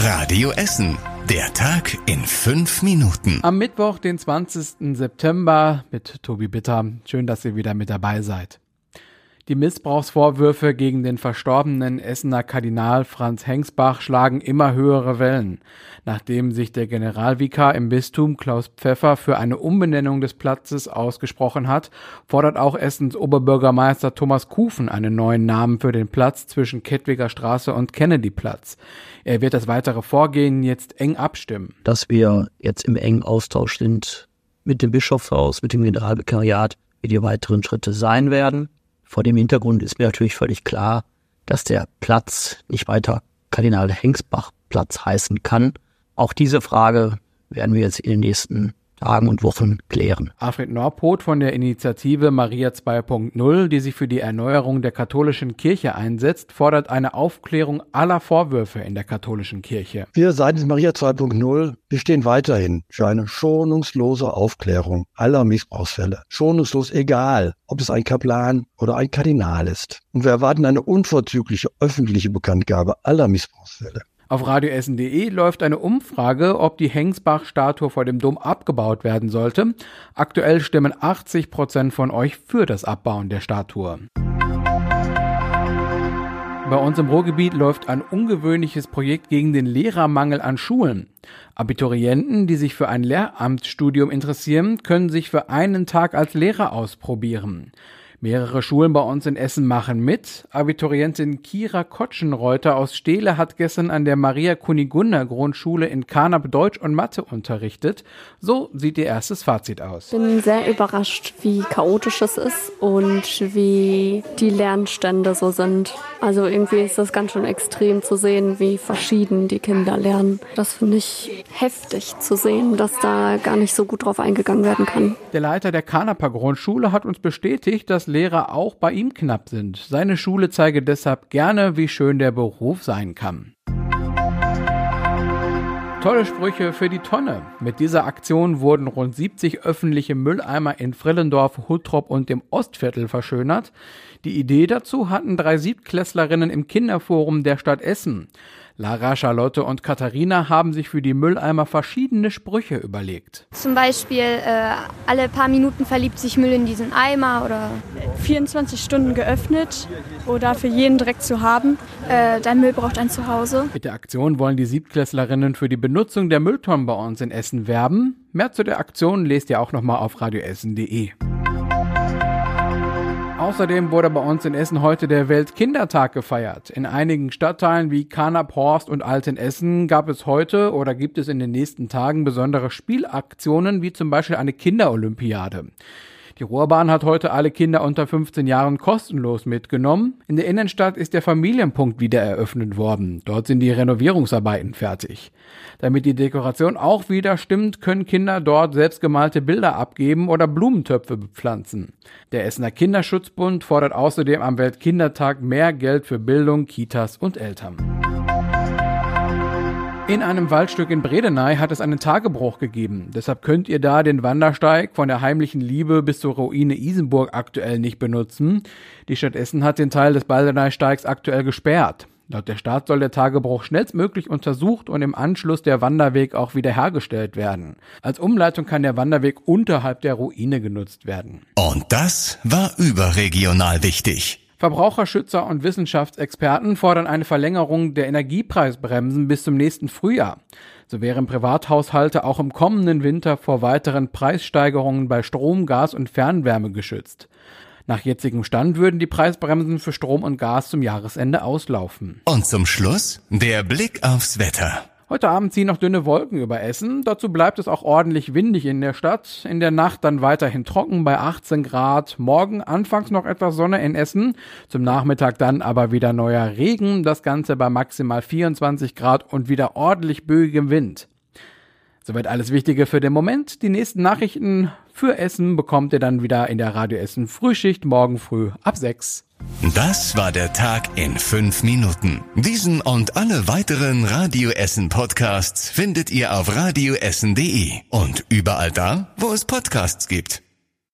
Radio Essen. Der Tag in fünf Minuten. Am Mittwoch, den 20. September mit Tobi Bitter. Schön, dass ihr wieder mit dabei seid. Die Missbrauchsvorwürfe gegen den verstorbenen Essener Kardinal Franz Hengsbach schlagen immer höhere Wellen. Nachdem sich der Generalvikar im Bistum Klaus Pfeffer für eine Umbenennung des Platzes ausgesprochen hat, fordert auch Essens Oberbürgermeister Thomas Kufen einen neuen Namen für den Platz zwischen Kettwiger Straße und Kennedyplatz. Er wird das weitere Vorgehen jetzt eng abstimmen. Dass wir jetzt im engen Austausch sind mit dem Bischofshaus, mit dem Generalvikariat, wie die weiteren Schritte sein werden. Vor dem Hintergrund ist mir natürlich völlig klar, dass der Platz nicht weiter Kardinal Hengsbach Platz heißen kann. Auch diese Frage werden wir jetzt in den nächsten Tagen und Wochen klären. Alfred Norpoth von der Initiative Maria 2.0, die sich für die Erneuerung der katholischen Kirche einsetzt, fordert eine Aufklärung aller Vorwürfe in der katholischen Kirche. Wir seitens Maria 2.0 bestehen weiterhin für eine schonungslose Aufklärung aller Missbrauchsfälle. Schonungslos egal, ob es ein Kaplan oder ein Kardinal ist. Und wir erwarten eine unverzügliche öffentliche Bekanntgabe aller Missbrauchsfälle. Auf radioessen.de läuft eine Umfrage, ob die Hengsbach-Statue vor dem Dom abgebaut werden sollte. Aktuell stimmen 80 Prozent von euch für das Abbauen der Statue. Bei uns im Ruhrgebiet läuft ein ungewöhnliches Projekt gegen den Lehrermangel an Schulen. Abiturienten, die sich für ein Lehramtsstudium interessieren, können sich für einen Tag als Lehrer ausprobieren. Mehrere Schulen bei uns in Essen machen mit. Abiturientin Kira Kotschenreuter aus Steele hat gestern an der Maria Kunigunda Grundschule in Karnap Deutsch und Mathe unterrichtet. So sieht ihr erstes Fazit aus. Ich bin sehr überrascht, wie chaotisch es ist und wie die Lernstände so sind. Also irgendwie ist das ganz schön extrem zu sehen, wie verschieden die Kinder lernen. Das finde ich heftig zu sehen, dass da gar nicht so gut drauf eingegangen werden kann. Der Leiter der Kanaper Grundschule hat uns bestätigt, dass Lehrer auch bei ihm knapp sind. Seine Schule zeige deshalb gerne, wie schön der Beruf sein kann. Tolle Sprüche für die Tonne. Mit dieser Aktion wurden rund 70 öffentliche Mülleimer in Frillendorf, Huttrop und dem Ostviertel verschönert. Die Idee dazu hatten drei Siebtklässlerinnen im Kinderforum der Stadt Essen. Lara, Charlotte und Katharina haben sich für die Mülleimer verschiedene Sprüche überlegt. Zum Beispiel, äh, alle paar Minuten verliebt sich Müll in diesen Eimer oder 24 Stunden geöffnet oder für jeden direkt zu haben. äh, dein Müll braucht ein Zuhause. Mit der Aktion wollen die Siebtklässlerinnen für die Benutzung der Mülltonnen bei uns in Essen werben. Mehr zu der Aktion lest ihr auch nochmal auf radioessen.de. Außerdem wurde bei uns in Essen heute der Weltkindertag gefeiert. In einigen Stadtteilen wie Karnap, Horst und Altenessen gab es heute oder gibt es in den nächsten Tagen besondere Spielaktionen, wie zum Beispiel eine Kinderolympiade. Die Ruhrbahn hat heute alle Kinder unter 15 Jahren kostenlos mitgenommen. In der Innenstadt ist der Familienpunkt wieder eröffnet worden. Dort sind die Renovierungsarbeiten fertig. Damit die Dekoration auch wieder stimmt, können Kinder dort selbstgemalte Bilder abgeben oder Blumentöpfe bepflanzen. Der Essener Kinderschutzbund fordert außerdem am Weltkindertag mehr Geld für Bildung, Kitas und Eltern. In einem Waldstück in Bredeney hat es einen Tagebruch gegeben. Deshalb könnt ihr da den Wandersteig von der heimlichen Liebe bis zur Ruine Isenburg aktuell nicht benutzen. Die Stadt Essen hat den Teil des Baldeneysteigs aktuell gesperrt. Laut der Stadt soll der Tagebruch schnellstmöglich untersucht und im Anschluss der Wanderweg auch wiederhergestellt werden. Als Umleitung kann der Wanderweg unterhalb der Ruine genutzt werden. Und das war überregional wichtig. Verbraucherschützer und Wissenschaftsexperten fordern eine Verlängerung der Energiepreisbremsen bis zum nächsten Frühjahr. So wären Privathaushalte auch im kommenden Winter vor weiteren Preissteigerungen bei Strom, Gas und Fernwärme geschützt. Nach jetzigem Stand würden die Preisbremsen für Strom und Gas zum Jahresende auslaufen. Und zum Schluss der Blick aufs Wetter. Heute Abend ziehen noch dünne Wolken über Essen. Dazu bleibt es auch ordentlich windig in der Stadt. In der Nacht dann weiterhin trocken bei 18 Grad. Morgen anfangs noch etwas Sonne in Essen. Zum Nachmittag dann aber wieder neuer Regen. Das Ganze bei maximal 24 Grad und wieder ordentlich böigem Wind. Soweit alles Wichtige für den Moment. Die nächsten Nachrichten für Essen bekommt ihr dann wieder in der Radio Essen Frühschicht morgen früh ab 6. Das war der Tag in fünf Minuten. Diesen und alle weiteren Radio Essen Podcasts findet ihr auf radioessen.de und überall da, wo es Podcasts gibt.